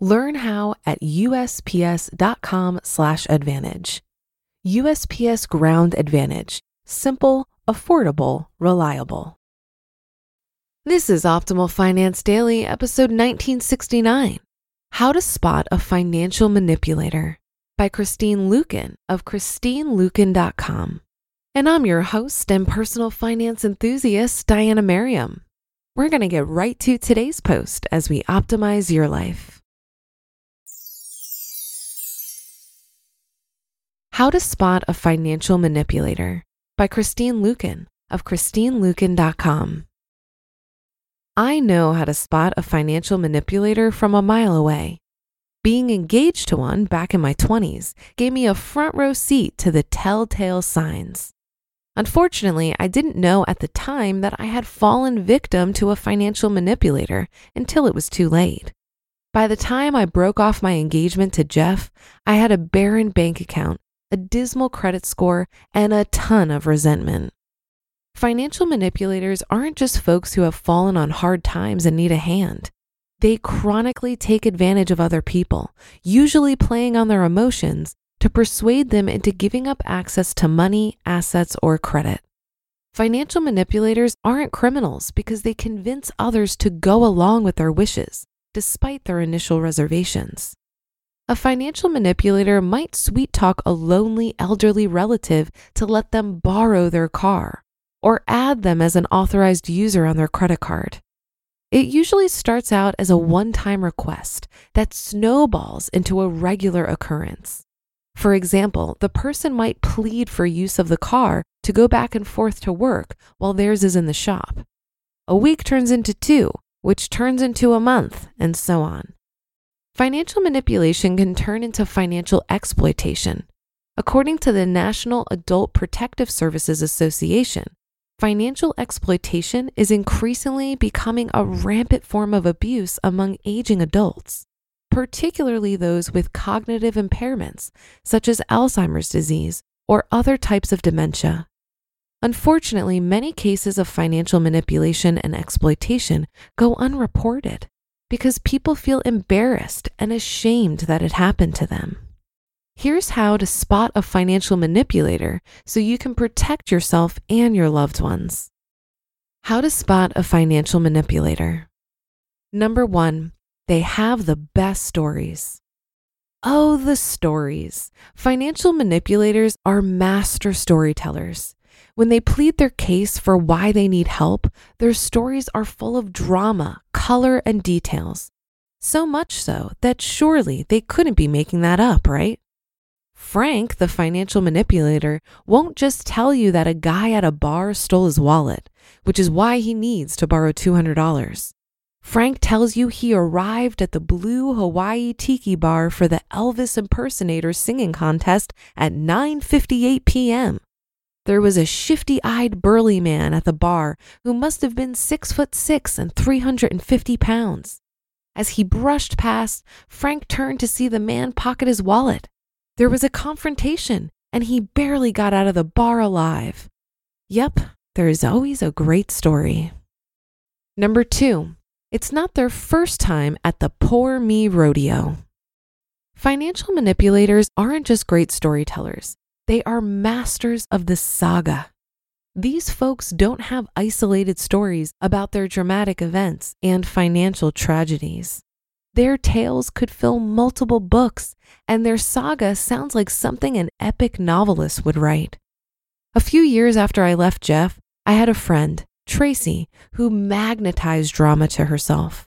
Learn how at usps.com/advantage. USPS Ground Advantage: simple, affordable, reliable. This is Optimal Finance Daily, episode 1969. How to Spot a Financial Manipulator by Christine Luken of christineluken.com. And I'm your host and personal finance enthusiast, Diania Merriam. We're going to get right to today's post as we optimize your life. How to Spot a Financial Manipulator by Christine Luken of christineluken.com. I know how to spot a financial manipulator from a mile away. Being engaged to one back in my 20s gave me a front row seat to the telltale signs. Unfortunately, I didn't know at the time that I had fallen victim to a financial manipulator until it was too late. By the time I broke off my engagement to Jeff, I had a barren bank account a dismal credit score, and a ton of resentment. Financial manipulators aren't just folks who have fallen on hard times and need a hand. They chronically take advantage of other people, usually playing on their emotions to persuade them into giving up access to money, assets, or credit. Financial manipulators aren't criminals because they convince others to go along with their wishes, despite their initial reservations. A financial manipulator might sweet talk a lonely elderly relative to let them borrow their car or add them as an authorized user on their credit card. It usually starts out as a one time request that snowballs into a regular occurrence. For example, the person might plead for use of the car to go back and forth to work while theirs is in the shop. A week turns into two, which turns into a month, and so on. Financial manipulation can turn into financial exploitation. According to the National Adult Protective Services Association, financial exploitation is increasingly becoming a rampant form of abuse among aging adults, particularly those with cognitive impairments, such as Alzheimer's disease or other types of dementia. Unfortunately, many cases of financial manipulation and exploitation go unreported because people feel embarrassed and ashamed that it happened to them. Here's how to spot a financial manipulator so you can protect yourself and your loved ones. How to spot a financial manipulator. Number one, they have the best stories. Oh, the stories. Financial manipulators are master storytellers. When they plead their case for why they need help, their stories are full of drama, color, and details. So much so that surely they couldn't be making that up, right? Frank, the financial manipulator, won't just tell you that a guy at a bar stole his wallet, which is why he needs to borrow $200. Frank tells you he arrived at the Blue Hawaii Tiki Bar for the Elvis impersonator singing contest at 9:58 p.m. There was a shifty eyed burly man at the bar who must have been six foot six and 350 pounds. As he brushed past, Frank turned to see the man pocket his wallet. There was a confrontation, and he barely got out of the bar alive. Yep, there is always a great story. Number two, it's not their first time at the Poor Me Rodeo. Financial manipulators aren't just great storytellers, they are masters of the saga. These folks don't have isolated stories about their dramatic events and financial tragedies. Their tales could fill multiple books, and their saga sounds like something an epic novelist would write. A few years after I left Jeff, I had a friend, Tracy, who magnetized drama to herself.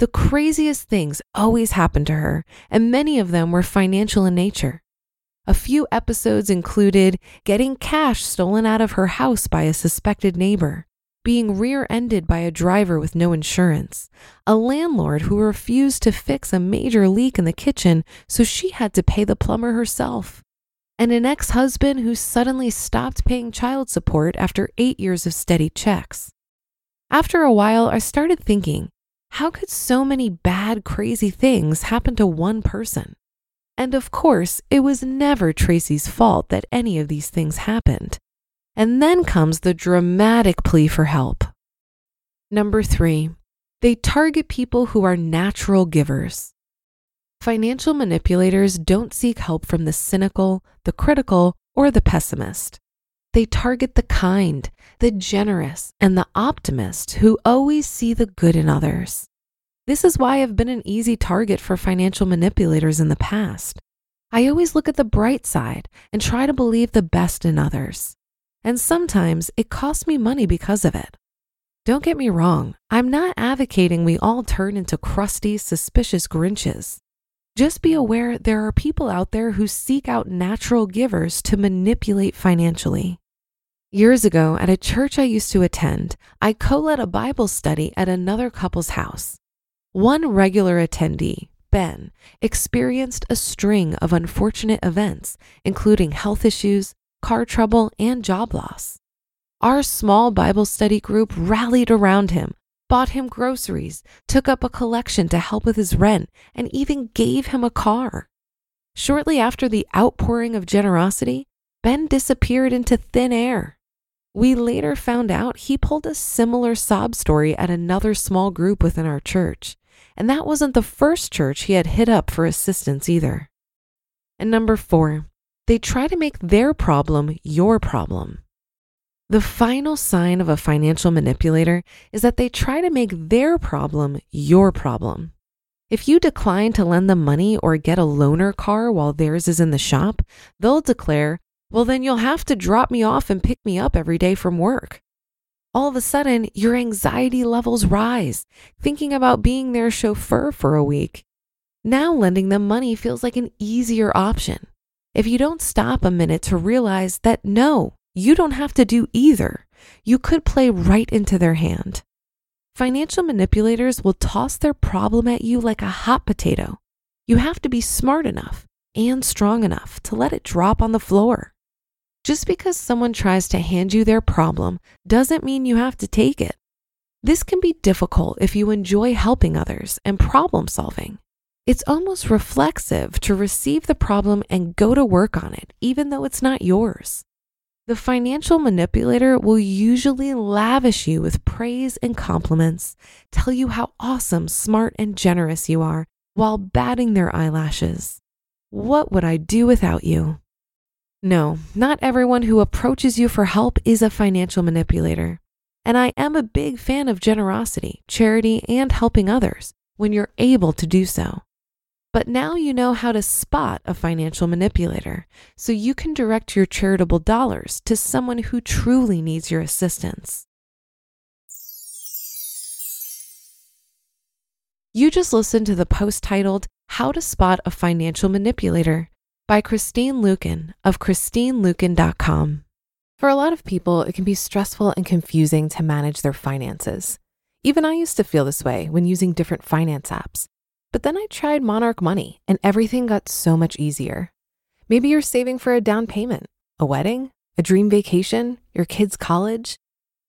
The craziest things always happened to her, and many of them were financial in nature. A few episodes included getting cash stolen out of her house by a suspected neighbor, being rear ended by a driver with no insurance, a landlord who refused to fix a major leak in the kitchen, so she had to pay the plumber herself, and an ex husband who suddenly stopped paying child support after eight years of steady checks. After a while, I started thinking, how could so many bad, crazy things happen to one person? And of course, it was never Tracy's fault that any of these things happened. And then comes the dramatic plea for help. Number three, they target people who are natural givers. Financial manipulators don't seek help from the cynical, the critical, or the pessimist. They target the kind, the generous, and the optimist who always see the good in others. This is why I've been an easy target for financial manipulators in the past. I always look at the bright side and try to believe the best in others. And sometimes it costs me money because of it. Don't get me wrong, I'm not advocating we all turn into crusty, suspicious Grinches. Just be aware there are people out there who seek out natural givers to manipulate financially. Years ago, at a church I used to attend, I co led a Bible study at another couple's house. One regular attendee, Ben, experienced a string of unfortunate events, including health issues, car trouble, and job loss. Our small Bible study group rallied around him, bought him groceries, took up a collection to help with his rent, and even gave him a car. Shortly after the outpouring of generosity, Ben disappeared into thin air. We later found out he pulled a similar sob story at another small group within our church. And that wasn't the first church he had hit up for assistance either. And number four, they try to make their problem your problem. The final sign of a financial manipulator is that they try to make their problem your problem. If you decline to lend them money or get a loaner car while theirs is in the shop, they'll declare, well, then you'll have to drop me off and pick me up every day from work all of a sudden your anxiety levels rise, thinking about being their chauffeur for a week. Now lending them money feels like an easier option. If you don't stop a minute to realize that no, you don't have to do either, you could play right into their hand. Financial manipulators will toss their problem at you like a hot potato. You have to be smart enough and strong enough to let it drop on the floor. Just because someone tries to hand you their problem doesn't mean you have to take it. This can be difficult if you enjoy helping others and problem solving. It's almost reflexive to receive the problem and go to work on it, even though it's not yours. The financial manipulator will usually lavish you with praise and compliments, tell you how awesome, smart, and generous you are, while batting their eyelashes. What would I do without you? No, not everyone who approaches you for help is a financial manipulator. And I am a big fan of generosity, charity, and helping others when you're able to do so. But now you know how to spot a financial manipulator so you can direct your charitable dollars to someone who truly needs your assistance. You just listened to the post titled How to Spot a Financial Manipulator by Christine Luken of ChristineLuken.com. For a lot of people, it can be stressful and confusing to manage their finances. Even I used to feel this way when using different finance apps. But then I tried Monarch Money and everything got so much easier. Maybe you're saving for a down payment, a wedding, a dream vacation, your kids' college.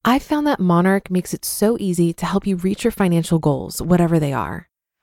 I found that Monarch makes it so easy to help you reach your financial goals, whatever they are.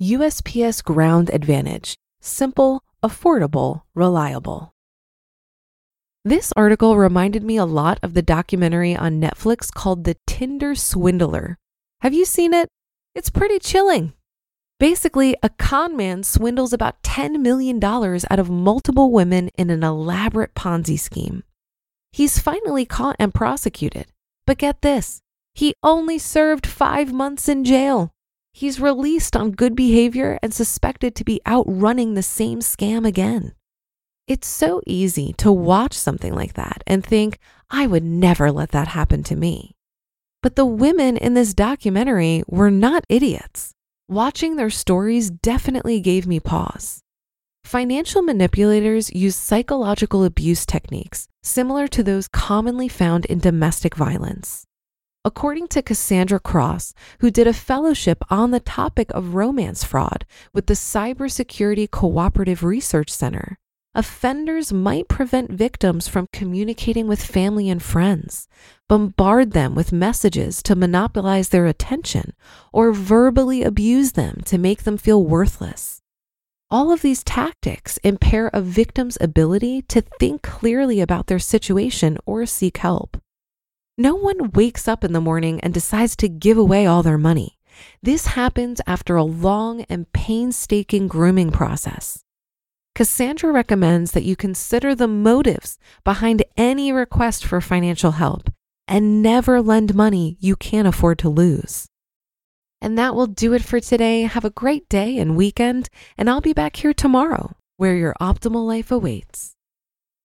USPS Ground Advantage. Simple, affordable, reliable. This article reminded me a lot of the documentary on Netflix called The Tinder Swindler. Have you seen it? It's pretty chilling. Basically, a con man swindles about $10 million out of multiple women in an elaborate Ponzi scheme. He's finally caught and prosecuted. But get this he only served five months in jail. He's released on good behavior and suspected to be outrunning the same scam again. It's so easy to watch something like that and think, I would never let that happen to me. But the women in this documentary were not idiots. Watching their stories definitely gave me pause. Financial manipulators use psychological abuse techniques similar to those commonly found in domestic violence. According to Cassandra Cross, who did a fellowship on the topic of romance fraud with the Cybersecurity Cooperative Research Center, offenders might prevent victims from communicating with family and friends, bombard them with messages to monopolize their attention, or verbally abuse them to make them feel worthless. All of these tactics impair a victim's ability to think clearly about their situation or seek help. No one wakes up in the morning and decides to give away all their money. This happens after a long and painstaking grooming process. Cassandra recommends that you consider the motives behind any request for financial help and never lend money you can't afford to lose. And that will do it for today. Have a great day and weekend, and I'll be back here tomorrow where your optimal life awaits.